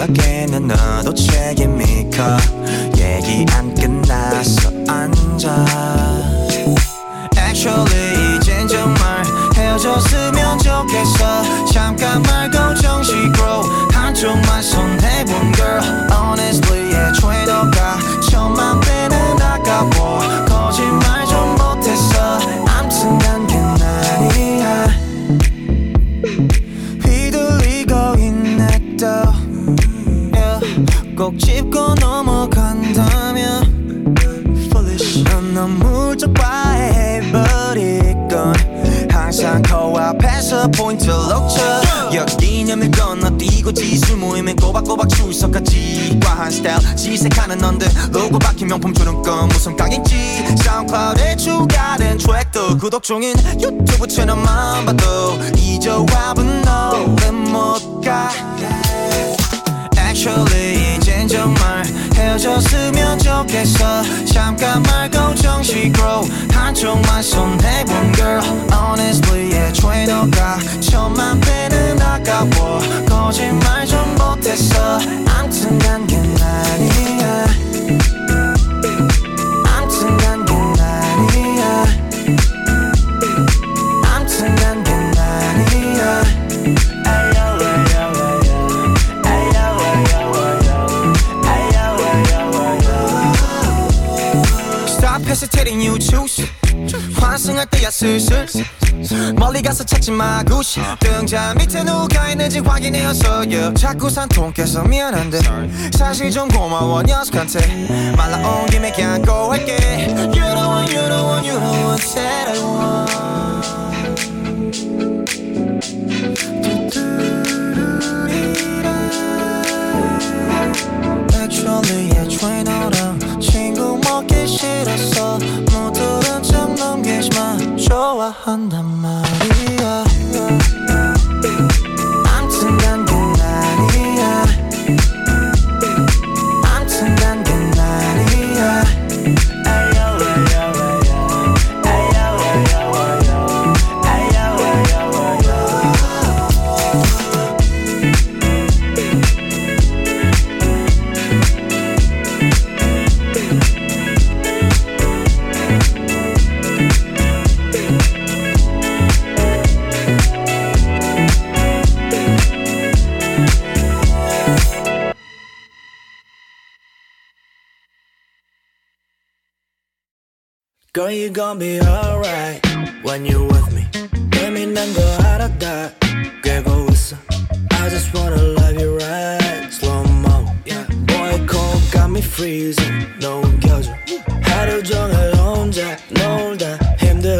여기는 너도 책임이 커 박힌 명품 주는 건 무슨 가게인지. 사운드클라우드에 추가된 트랙도 구독 중인 유튜브 채널만 봐도 이 조합은 너를 못가? Actually 이젠 정말 헤어졌으면 좋겠어. 잠깐 말고 정식으로 한쪽만 손해본 girl. Honestly 애초에 너가 천만 배는 아까워. 거짓말 좀 못했어. 암튼 난게 아니야 Stop hesitating, you choose. 환승할 때야 슬슬 멀리 가서 찾지 마 구시 등자 밑에 누가 있는지 확인해어서 yeah. 자꾸 산통해서 미안한데 사실 좀 고마워 녀석한테 말라온 김에 그냥 go 할게 You the one, you the one, you the one that I want Actually 애초에 너랑 친구 먹기 싫었어 모두는 척 넘기지만 좋아한단 말 you gon' be alright when you with me. 예민한 거 알아 다 꿰고 있어. I just wanna love you right, slow mo. Yeah. Boy, cold got me freezing. 너 웃겨줘. 하루 종일 혼자 놀 다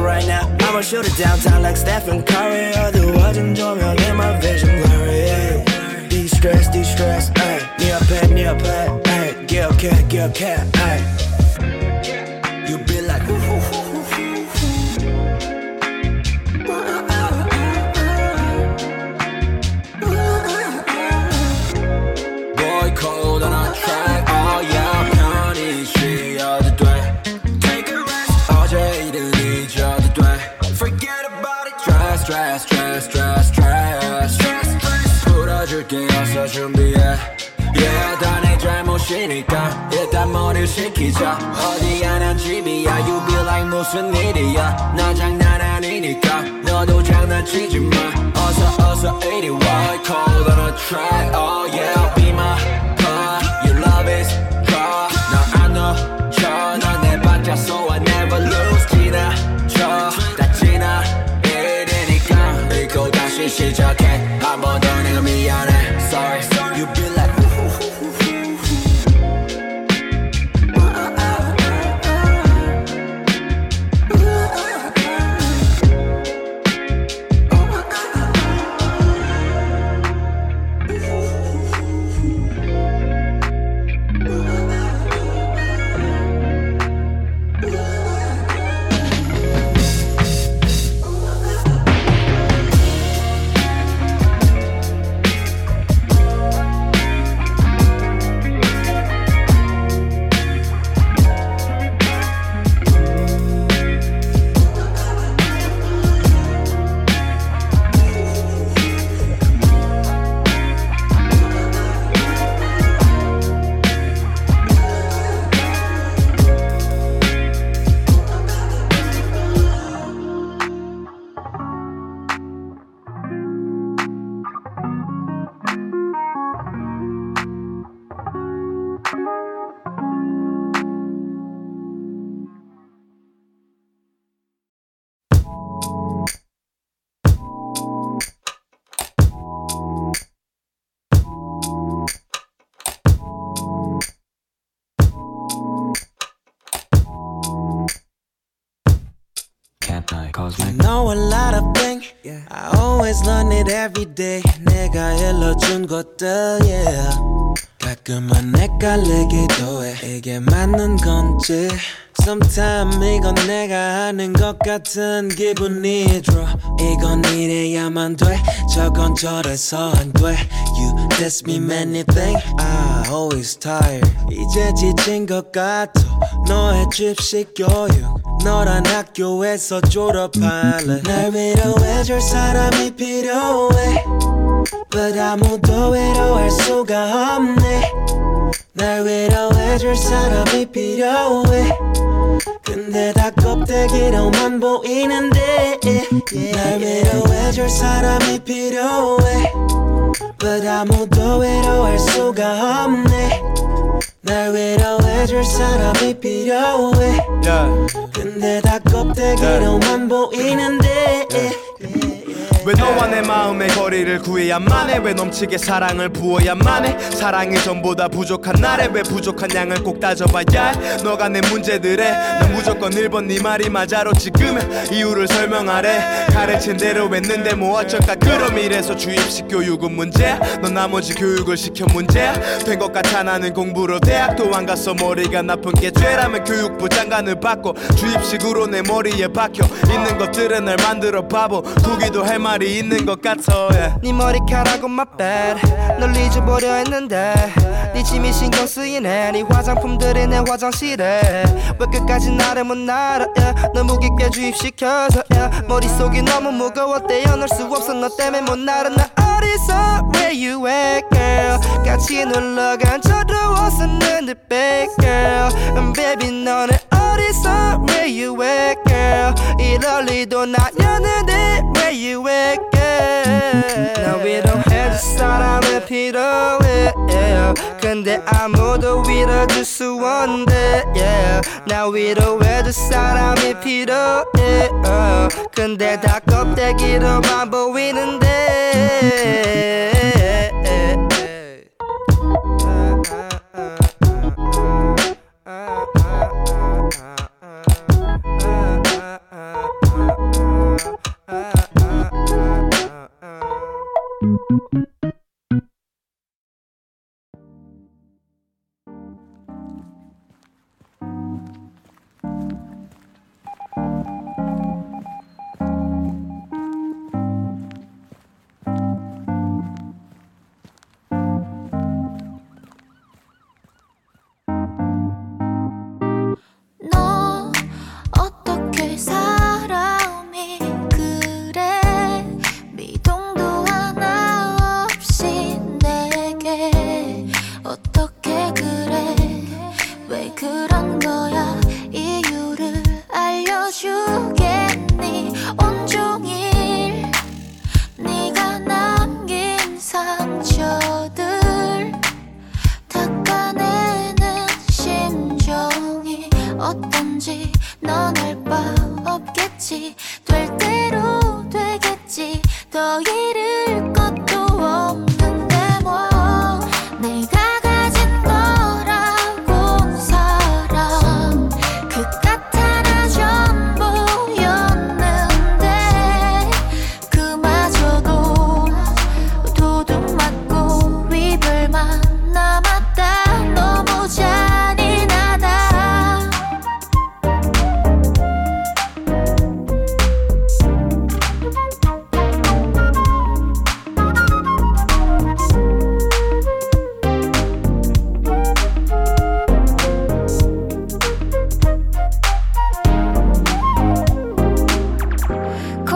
right now I'ma shoot it downtown like Stephen Curry 어두워진 조명 in my vision blurry De-stress de-stress 에이 네 앞에 네 앞에 에이 기억해 기억해 에 풀어줄게 어서 준비해 Yeah 다내 잘못이니까 일단 머리를 식히자. 어디야 난 집이야. You be like 무슨 일이야. 나 장난 아니니까. 너도 장난치지 마. 어서 어서 이리 와. Cold on a track. Oh yeah. Be my car Your love is raw 넌안 놓쳐 넌내 반짝 so I never lose. 지나쳐. 다 지나 이리니 was 맞는 건지. Sometimes 이건 내가 하는 것 같은 기분이 들어. 이건 이래야만 돼. 저건 저래서 안돼. You test me many things. I always tired 이제 지친 것 같아. 너의 집식 교육 너란 학교에서 졸업할래. 날 위로해줄 사람이 필요해. But 아무도 위로할 수가 없네 날 위로해 줄 사람이 필요해. 근데 다 껍데기로만 보이는데 날 위로해 줄 사람이 필요해. But 아무도 위로할 수가 없네. 날 위로해 줄 사람이 필요해. 근데 다 껍데기로만 보이는데 왜 너와 내 마음의 거리를 구해야만 해? 왜 넘치게 사랑을 부어야만 해? 사랑이 전보다 부족한 날에 왜 부족한 양을 꼭 따져봐야 해? 너가 내 문제들에 난 무조건 1번 네 말이 맞아로 지금의 이유를 설명하래. 가르친 대로 했는데 뭐 어쩔까? 그럼 이래서 주입식 교육은 문제야 넌 나머지 교육을 시켜 문제야 된 것 같아 나는 공부로 대학도 안 가서 머리가 나쁜 게 죄라면 교육부 장관을 받고 주입식으로 내 머리에 박혀 있는 것들은 날 만들어 바보. 두기도 할 말이 있는 것 같아 yeah. 네 머리카락은 my bad 널 잊어버려 했는데 네 짐이 신경 쓰이네 네 화장품들이 내 화장실에 왜 끝까지 나를 못 알아 yeah. 너무 깊게 주입시켜서 yeah. 머릿속이 너무 무거워 떼어놓을 수 없어 너 때문에 못 날아 나 어디서 where you at girl 같이 놀러간 저도 없었는데 bad girl And baby 너는 어디서 where you at girl 이럴 리도 나였는데 where you at girl 나 위로 해줄 사람은 필요해 yeah. 근데 아무도 위로줄 수 없는데 yeah. 나 위로해줄 사람이 필요해 uh. 근데 다 껍데기로만 보이는데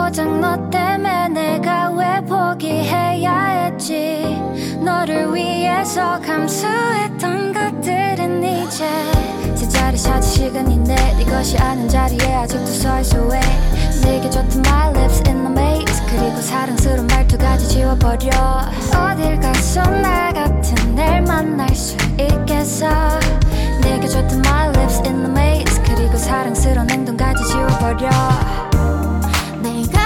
고작 너 때문에 내가 왜 포기해야 했지? 너를 위해서 감수했던 것들은 이제 제자리 찾을 시간인데 네 것이 아는 자리에 아직도 서있어 왜? 내게 줬던 my lips in the maze. 그리고 사랑스러운 말투까지 지워버려. 어딜 가서 나 같은 날 만날 수 있겠어? 내게 줬던 my lips in the maze. 그리고 사랑스러운 행동까지 지워버려 내가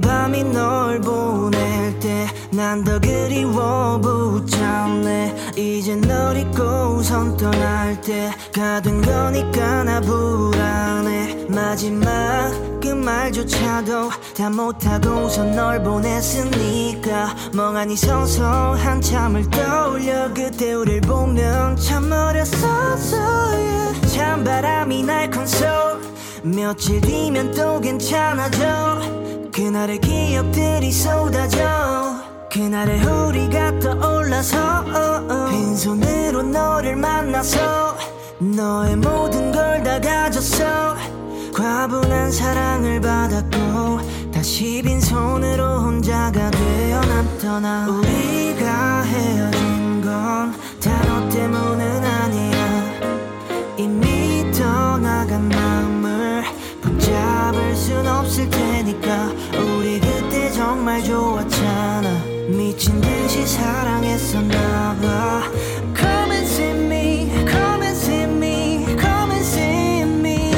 밤이 널 보낼 때 난 더 그리워 붙잡네. 이제 널 잊고선 떠날 때 가둔 거니까 나 불안해. 마지막 그 말조차도 다 못하고서 널 보냈으니까 멍하니 서서 한참을 떠올려. 그때 우릴 보면 참 어렸었어. yeah. 찬바람이 날 컨솔 며칠 뒤면 또 괜찮아져 그날의 기억들이 쏟아져. 그날의 우리가 떠올라서. 빈손으로 너를 만나서. 너의 모든 걸 다 가졌어. 과분한 사랑을 받았고 다시 빈손으로 혼자가 되어 난 떠나. 우리가 헤어진 건다너 좋았잖아. 미친 듯이 사랑했었나 봐. Come and see me, come and see me, come and see me.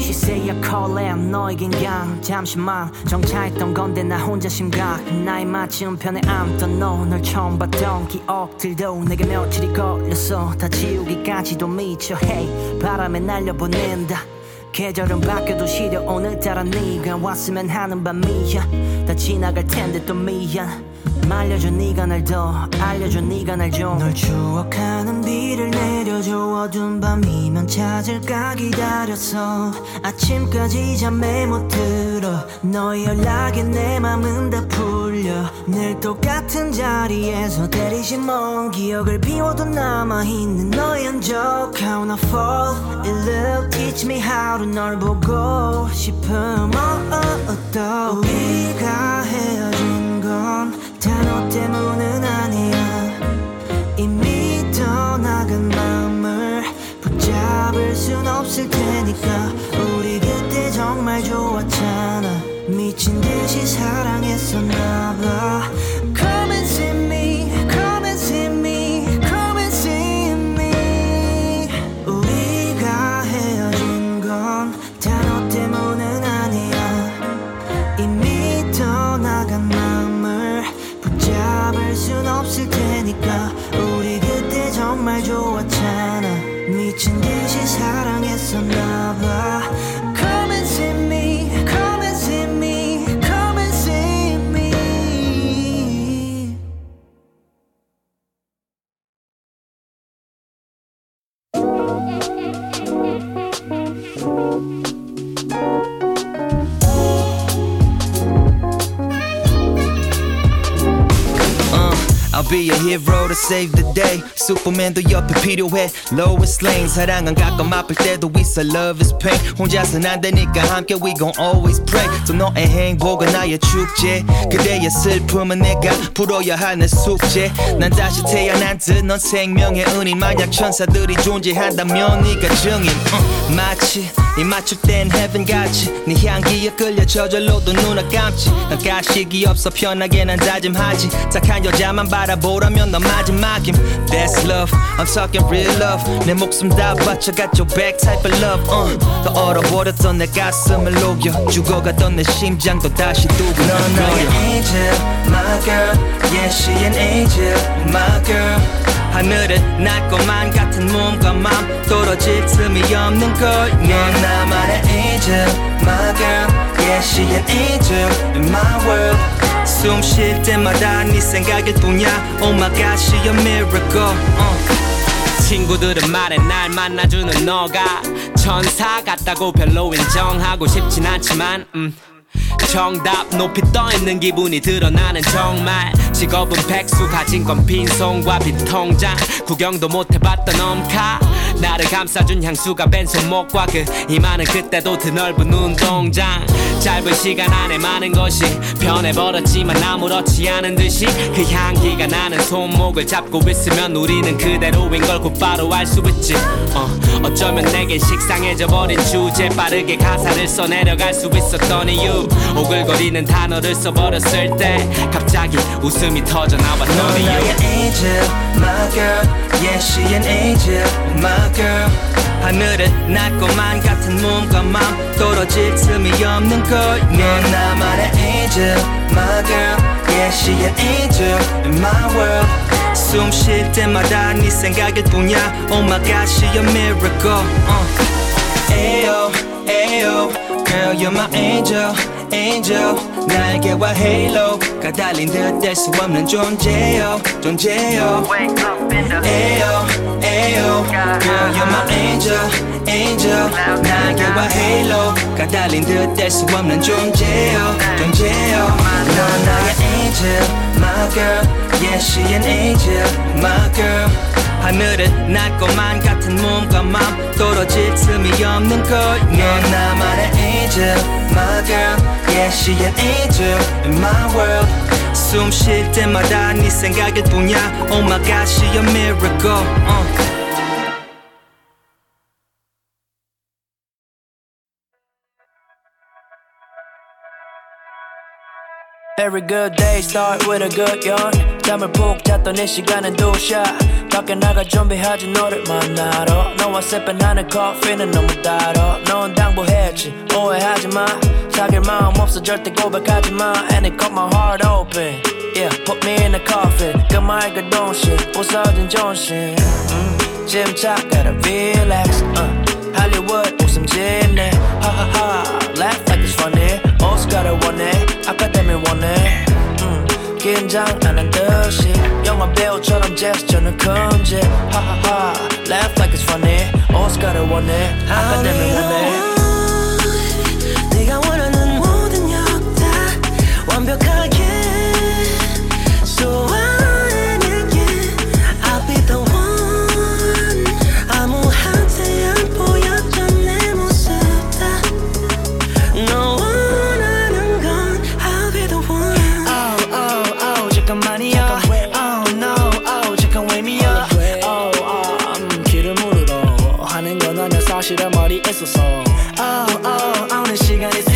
She say I call em 너에겐 그냥 잠시만. 정차했던 건데 나 혼자 심각. 나의 맞춤 편에 앉던 너널 처음 봤던 기억들도 내게 며칠이 걸렸어. 다 지우기까지도 미쳐 Hey 바람에 날려보낸다 계절은 바뀌어도 시려. 오늘따라 네가 왔으면 하는 밤이야. 다 지나갈 텐데 또 미안 말려줘 네가 날 더 알려줘 네가 날좀널 추억하는 비를 내려줘 어두운 밤이면 찾을까 기다렸어. 아침까지 잠에 못 들어. 너의 연락에 내 맘은 다 풀려. 늘 똑같은 자리에서 대리신 먼 기억을 비워도 남아있는 너의 흔적 How I fall in love. Teach me how to 널 보고 싶음. oh, oh, oh, 또 우리가 헤어진 너 때문은 아니야. 이미 떠나간 마음을 붙잡을 순 없을 테니까 우리 그때 정말 좋았잖아. 미친 듯이 사랑했었나 봐 그때 to save the day. 슈퍼맨도 옆에 필요해. Lois Lane 사랑은 가끔 아플 때도 있어. Love is pain. 혼자선 안 되니까 함께 we gon' always pray. 또 너의 행복은 나의 축제. 그대의 슬픔은 내가 풀어야 하는 숙제. 난 다시 태어난 듯 넌 생명의 은인. 만약 천사들이 존재한다면 네가 증인. uh, 마치 이 맞출 땐 heaven 같이. 네 향기에 끌려 저절로도 눈을 감지. 난 가식이 없어 편하게 난 다짐하지. 착한 여자만 바라보라면 넌 마지막임 That's love I'm talking real love 내 목숨 다 바쳐가 your back type of love uh, 또 얼어버렸던 내 가슴을 녹여 죽어갔던 내 심장도 다시 두근거려 넌 나의 angel my girl Yeah she an angel my girl 하늘은 날 것만 같은 몸과 맘 떨어질 틈이 없는 걸 넌 나만의 angel my girl Yeah she an angel in my world. 숨 쉴 때마다 네 생각일 뿐이야. Oh my god she a miracle. Uh. 친구들은 말해 날 만나주는 너가 천사 같다고 별로 인정하고 싶진 않지만 음. 정답 높이 떠있는 기분이 드러나는 정말 직업은 백수. 가진 건 빈손과 빈통장. 구경도 못해봤던 엄카 나를 감싸준 향수가 뺀 손목과 그 이마는 그때도 드넓은 운동장 짧은 시간 안에 많은 것이 변해버렸지만 아무렇지 않은 듯이 그 향기가 나는 손목을 잡고 있으면 우리는 그대로인 걸 곧바로 알 수 있지 어, 어쩌면 내겐 식상해져 버린 주제 빠르게 가사를 써내려갈 수 있었던 이유 오글거리는 단어를 써버렸을 때 갑자기 웃음이 터져 넌 너의 나의 이유 angel, my girl. Yeah, she an angel, my girl. 하늘은 낮고만 같은 몸과 맘 떨어질 틈이 없는 걸 넌 나만의 angel, my girl. Yeah, she an angel in my world. 숨 쉴 때마다 네 생각일 뿐이야 Oh my god, she a miracle uh. Ayo, ayo, girl, you're my angel, angel. 날개와 헤일로가 달린 듯뗄수 없는 존재요, 존재요. Ayo, ayo, girl, you're my angel, angel. 날개와 헤일로가 달린 듯뗄 수 없는 존재요, 존재요. 넌 나의 angel, my girl. Yeah, she an angel, my girl. 하늘은 낮고만 같은 몸과 맘 떨어질 틈이 없는 걸넌 나만의 angel, my girl. Yeah, she an angel in my world. 숨쉴 때마다 네 생각일 뿐이야 Oh my god, she a miracle uh. Every good day start with a good yarn 잠을 푹 잤던 이 시간은 두샷 밖에 나가 준비하지 너를 만나러 너와 세편하는 커피는 너무 달아 넌 당부했지 오해하지 마 사귈 마음 없어 절대 고백하지 마 And it cut my heart open Yeah, put me in a coffin 그 맑은 동시 부서진 존심 음, 침착하라 relax uh. 할리우드 웃음 짓네 하하하 Laugh like it's funny 오스카를 원해 아카데미 원해 음, 긴장 안 한 듯이 영화 배우처럼 제스처는 큰지 하하하 Laugh like it's funny. 오스카를 원해 아카데미 원해 네가 원하는 모든 역다 완벽하 oh 오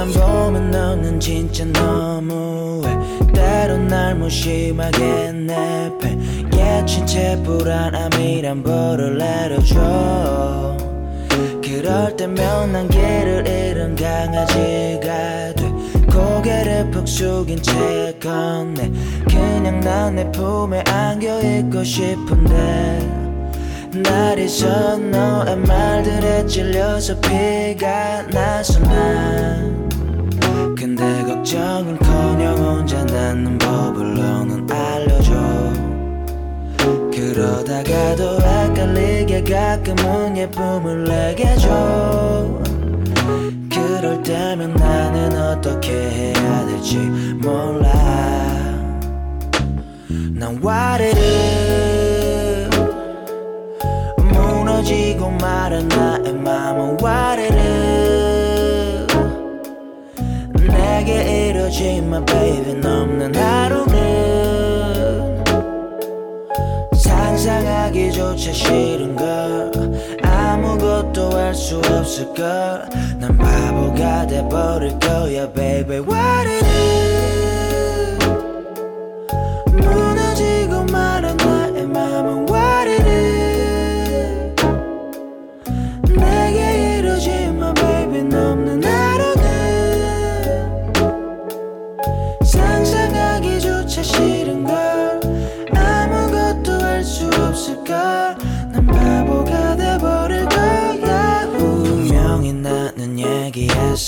가만 보면 너는 진짜 너무해. 때론 날 무심하게 내패 예친 채 불안함이란 벌을 내려줘. 그럴 때면 난 길을 잃은 강아지가 돼. 고개를 푹 숙인 채 걷네. 그냥 난 내 품에 안겨 있고 싶은데. 날이 져 너의 말들에 찔려서 피가 나서 난 근데 걱정은커녕 혼자 낳는 법을 너는 알려줘. 그러다가도 헷갈리게 가끔은 예쁨을 내게 줘. 그럴 때면 나는 어떻게 해야 될지 몰라. 난 와르르 수 없을 걸난 바보가 돼버릴 거야 baby. 와르르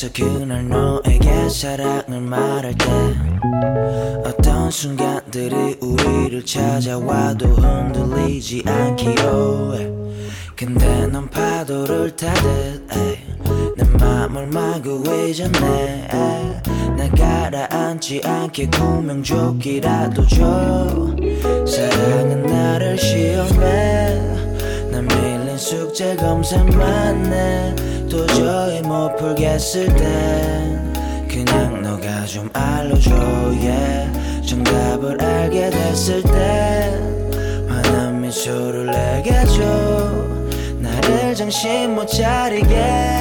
얘기했어 그날 너에게 사랑을 말할 때 어떤 순간들이 우리를 찾아와도 흔들리지 않기로 해. 근데 넌 파도를 타듯 내 맘을 마구 에이, 날 가라앉지 않게 구명조끼라도 줘. 사랑은 나를 시험해. 난 밀린 숙제 검사만 해 도저히 못 풀겠을 땐 그냥 너가 좀 알려줘 yeah. 정답을 알게 됐을 땐 환한 미소를 내게 줘 나를 정신 못 차리게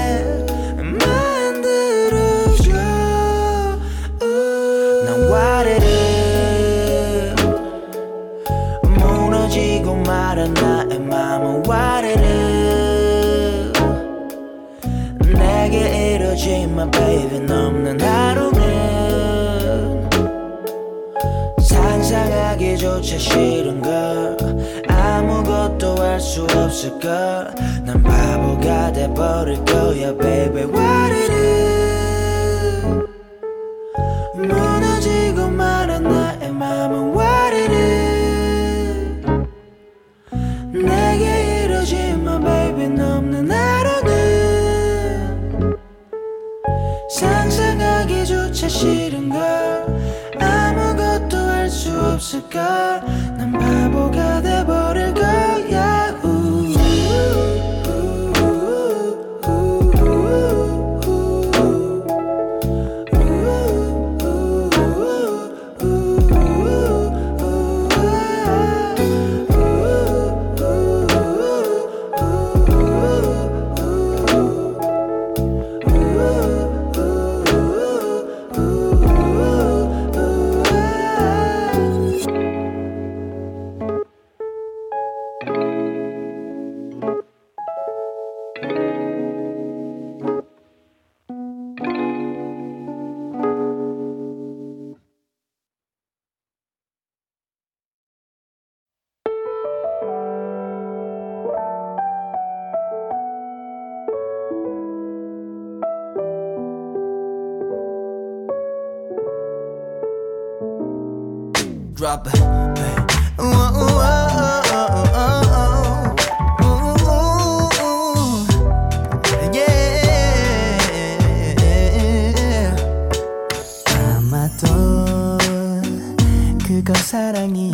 상상하기조차 싫은 걸 아무것도 할 수 없을 걸 난 바보가 돼버릴 거야 baby. 와르르 수 도 그건 사랑이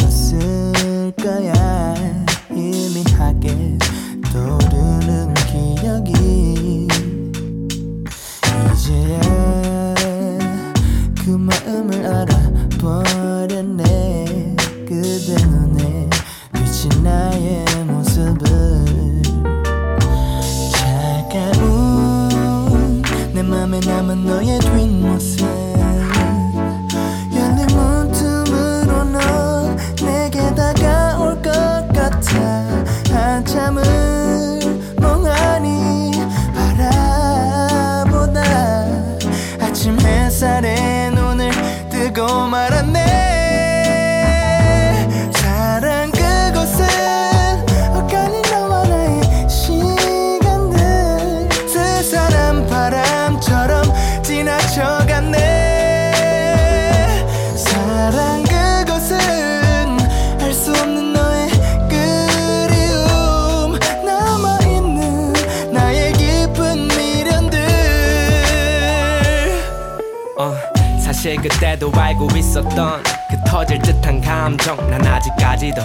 사실 그때도 알고 있었던 그 터질 듯한 감정. 난 아직까지도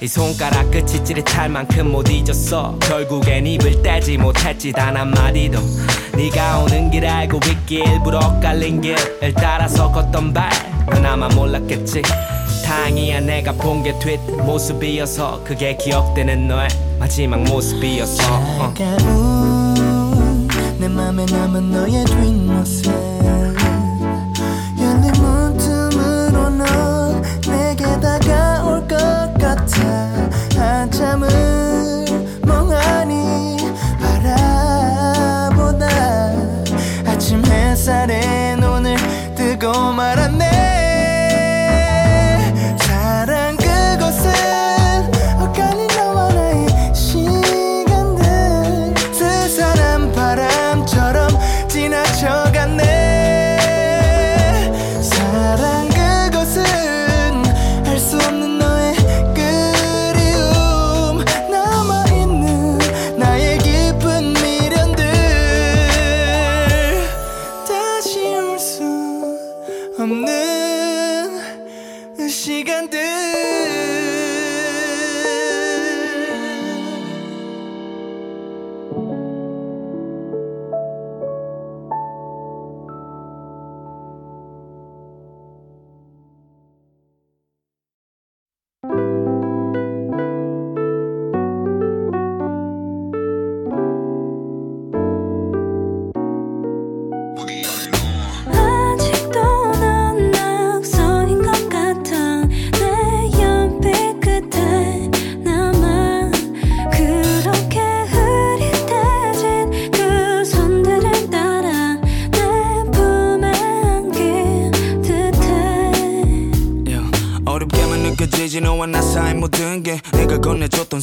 이 손가락 끝이 찌릿할 만큼 못 잊었어. 결국엔 입을 떼지 못했지 단 한마디도. 네가 오는 길 알고 있기 일부러 엇갈린 길을 따라서 걷던 발 그나마 몰랐겠지. 다행이야 내가 본 게 뒷모습이어서 그게 기억되는 너의 마지막 모습이었어 내 맘에 남은 너의 뒷모습 같아. 한참을 멍하니 바라보다. 아침 햇살에 눈을 뜨고 말았네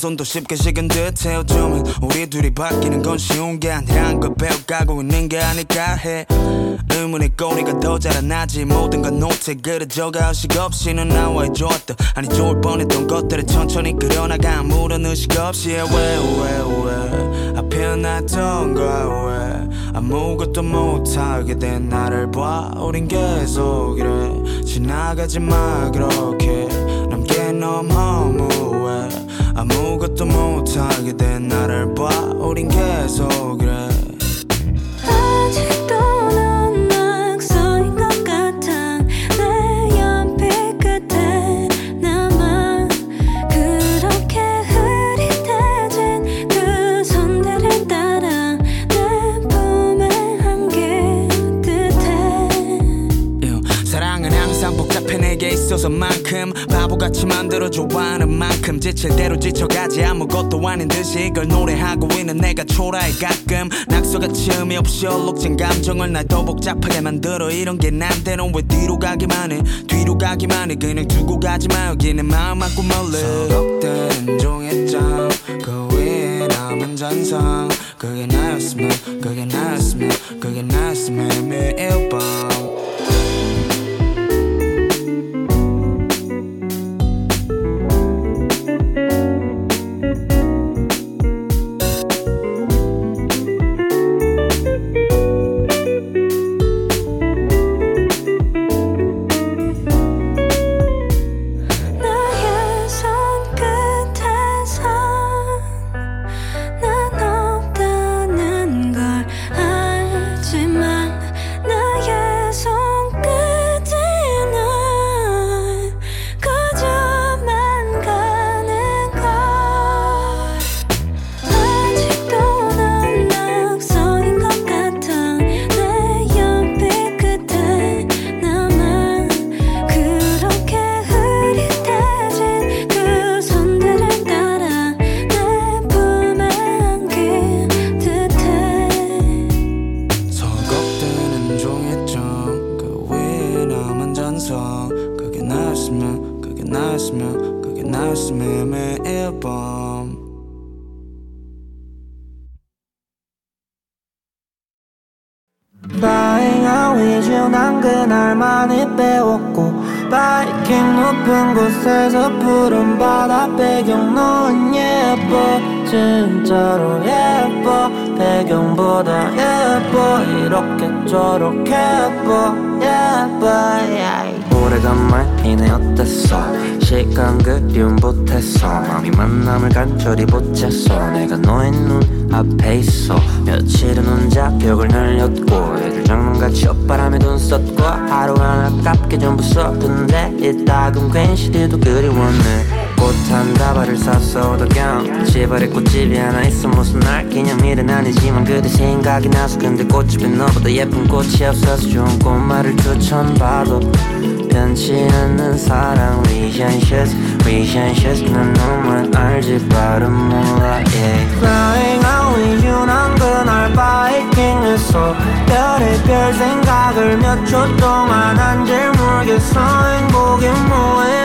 손도 쉽게 식은 듯해 어쩌면 우리 둘이 바뀌는 건 쉬운 게 아니란 걸 배워가고 있는 게 아닐까 해. 의문의 꼬리가 더 자라나지. 모든 건 노트에 그려져가 의식 없이 넌 나와의 좋았던 아니 좋을 뻔했던 것들을 천천히 그려나가 아무런 의식 없이. 왜왜왜 앞에 놨던 거왜? 아무것도 못하게 된 나를 봐. 우린 계속 이래. 지나가지 마 그렇게. 남게 너무 허무해 아무것도 못하게 된 나를 봐. 우린 계속 이래 있어서만큼 바보같이 만들어 좋아하는 만큼 지칠 대로 지쳐가지 아무것도 아닌 듯이 이걸 노래하고 있는 내가 초라해 가끔 낙서같이 의미 없이 얼룩진 감정을 날 더 복잡하게 만들어. 이런 게 난데는 왜 뒤로 가기만 해? 뒤로 가기만 해? 그냥 두고 가지 마. 여기는 마음 안고 멀리. 서럽된 종이장 그 위에 남은 잔상. 그게 나였으면 그게 나였으면 그게 나였으면. 매일 밤 날 많이 배웠고 바이킹 높은 곳에서 푸른 바다 배경 넌 예뻐. 진짜로 예뻐. 배경보다 예뻐. 이렇게 저렇게 예뻐. 예뻐. Yeah. 오래간만이네 어땠어 시간 그리움 못했어 마음이 만남을 간절히 보챘어 내가 너의 눈 앞에 있어. 며칠은 혼자 벽을 날렸고 애들 장난같이 엇바람에 눈 썼고 하루가 아깝게 전부 썼는데 이따금 괜시리도 그리웠네 꽃한 다발을 샀어 오덕경 집안에 꽃집이 하나 있어. 무슨 날 기념일은 아니지만 그대 생각이 나서. 근데 꽃집에 너보다 예쁜 꽃이 없어서 좋은 꽃말을 추천받아. 변치 않는 사랑 Relationships Relationships 난 너만 알지 발음 몰라 yeah. Flying out with you 난 그날 바이킹했어 별의별 생각을 몇 초 동안 한줄 모르겠어. 행복이 뭐해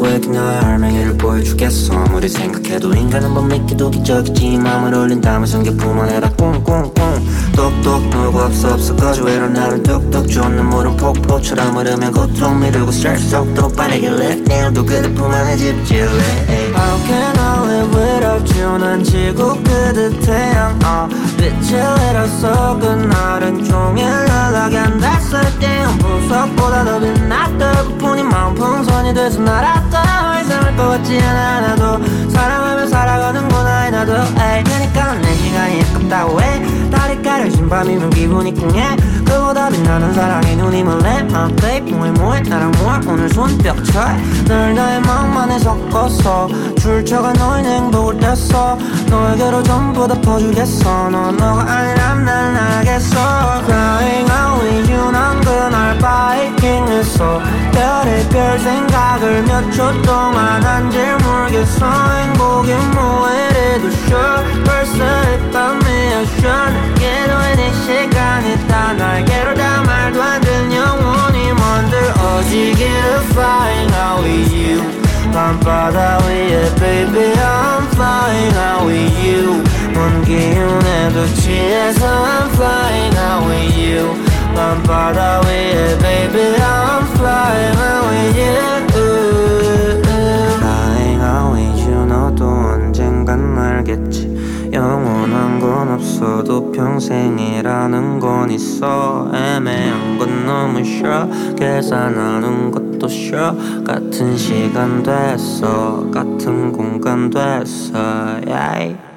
누구에게 나의 할맹이를 보여주겠어. 아무리 생각해도 인간은 못 믿기도 기적이지. 마음을 올린다면 성격뿐만 해라. 꿍꿍꿍. 똑똑 놀고 없어 없어. 거주해로 나를 뚝뚝 좋은 눈물은 폭포처럼 흐르면 고통 미루고 스트레스 속도 빠르길래 내일도 그대 품 안에 집질래 How can I without you 난 지구 그듯 태양. 어 빛을 잃었어 그날은 종일 안 됐을 때한 보석보다 더 빛났던 그뿐인 마음 풍선이 돼서 날았다. 이상할 것 같지 않아 하나도 사랑하며 살아가는구나 나도. 에이 그니까 내 시간이 아깝다고 해 가려진 밤이면 기분이 쿵해. 그보다 빛나는 사랑에 눈이 멀래 My babe 뭐해 뭐해 나랑 뭐해 오늘 손뼉 쳐널 나의 마음만에 섞었어 출처가 너의 행복을 뗐어 너에게로 전부 다 퍼주겠어. 너 너가 아니라면 난 알겠어. Crying out with you 난 그날 바이킹했어 별의별 생각을 몇 초 동안 한줄 모르겠어. 행복이 뭐해래도 sure. 벌써 이 밤이야 sure 내게로의 내 시간이 다 날개로 다 말도 안 되는 영원히 만들어지기를 flying out with you 밤바다 위에 baby I'm flying out with you 먼 기운에도 취해서 I'm flying out with you 밤바다 위에 baby I'm flying out with you 없어도 평생이라는 건 있어. 애매한 건 너무 싫어. 계산하는 것도 싫어. 같은 시간 됐어. 같은 공간 됐어. Yeah.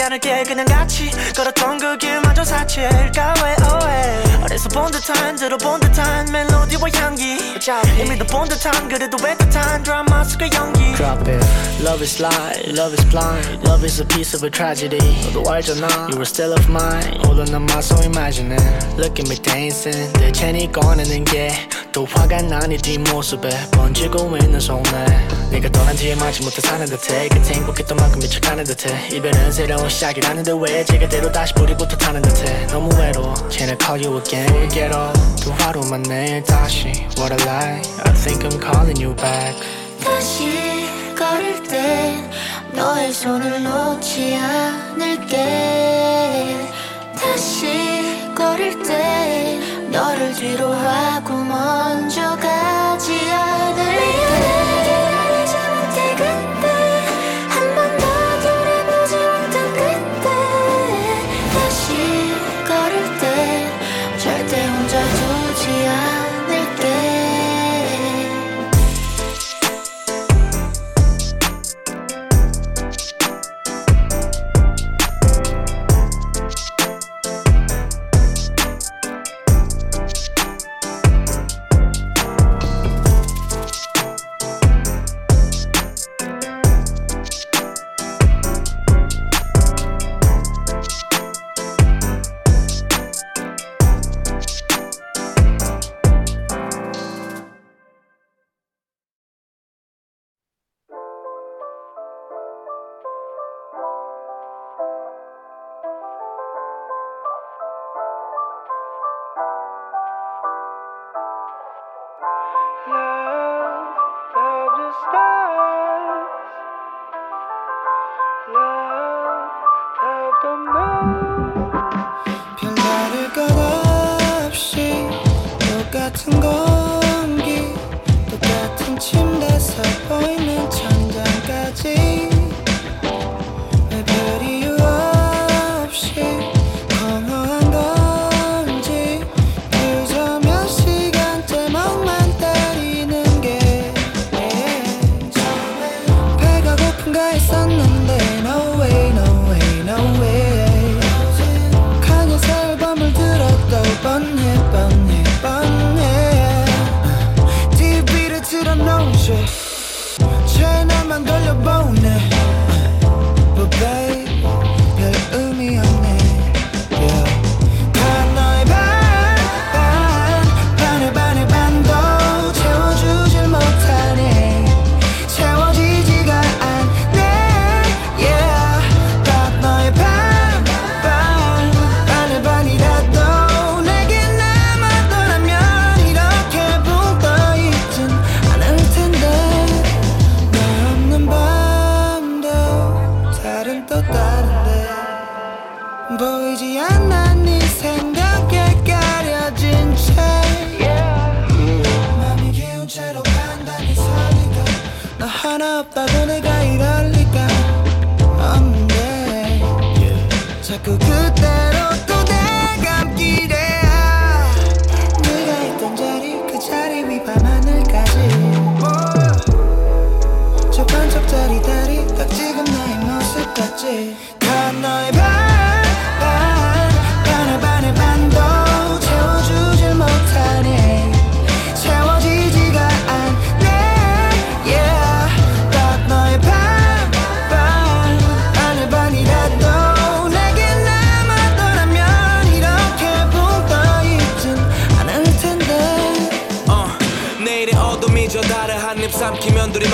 걷지 않을게 그냥 같이 걸었던 그 길마저 사치일까 왜 oh, yeah. 어디서 본 듯한 듯한 멜로디와 향기 이미 도본 듯한 그래도 애틋한 드라마 속의 연기 Drop it. Love is lie, love is blind. Love is a piece of a tragedy. 너도 알잖아. You were still of mine. On my so imagining. Look at me dancing. 대체니 꺼내는 게또 화가 나니 뒷모습에 번지고 있는 손에. 네가 떠난 뒤에 마지 못해 사는 듯해. 그때 행복했던 만큼 미쳐가는 듯해. 이별은 새로운 시작이라는데 왜 제게대로 다시 뿌리부터 타는 듯해. 너무 외로워. Can I call you again? Get off. 두 하루만 내일 다시. What a lie. I think I'm calling you back. 다시 걸을 땐 너의 손을 놓지 않을게 다시 걸을 땐 너를 뒤로 하고 먼저 가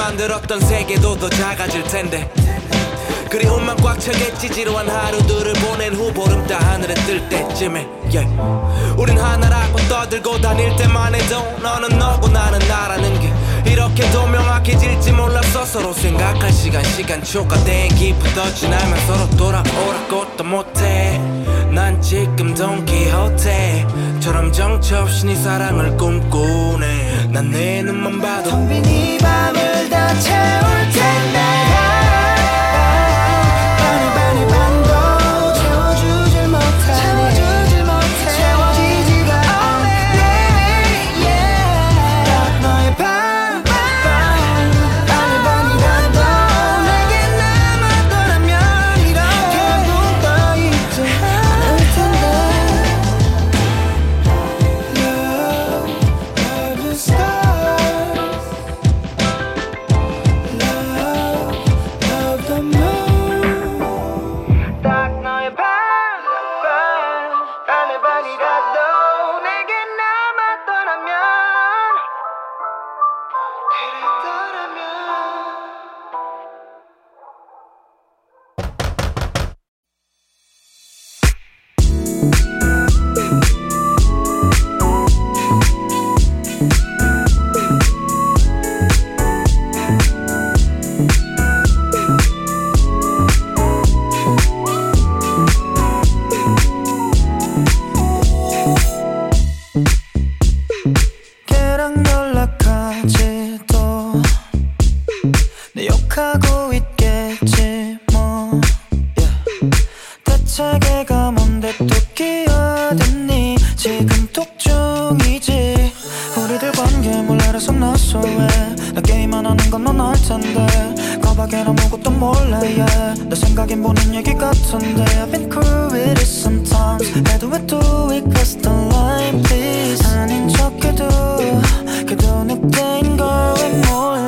만들었던 세계도 더 작아질 텐데. 그리움만 꽉 차겠지 지루한 하루들을 보낸 후 보름달 하늘에 뜰 때쯤에 yeah. 우린 하나라고 떠들고 다닐 때만 해도 너는 너고 나는 나라는 게 이렇게도 명확해질지 몰랐어. 서로 생각할 시간 시간 초과된 기부터 지나면 서로 돌아오라 것도 못해. 난 지금 돈키호테처럼 정처 없이 네 사랑을 꿈꾸네. 난 내 눈만 봐도 텅빈이 밤을 다 채울 때 내가 뭔데 또 끼어드니? 지금 톡 중이지? 우리들 관계 몰래 알아서 났어 왜나 게임만 하는 건 넌 알텐데. 가방엔 아무것도 몰래 yeah. 내 생각엔 보는 얘기 같은데. I've been cool with it sometimes. 해도 왜 do it cause the life is 아닌 척해도 그도 늑대인 걸왜 몰라?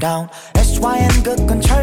down S Y N 个贯彻。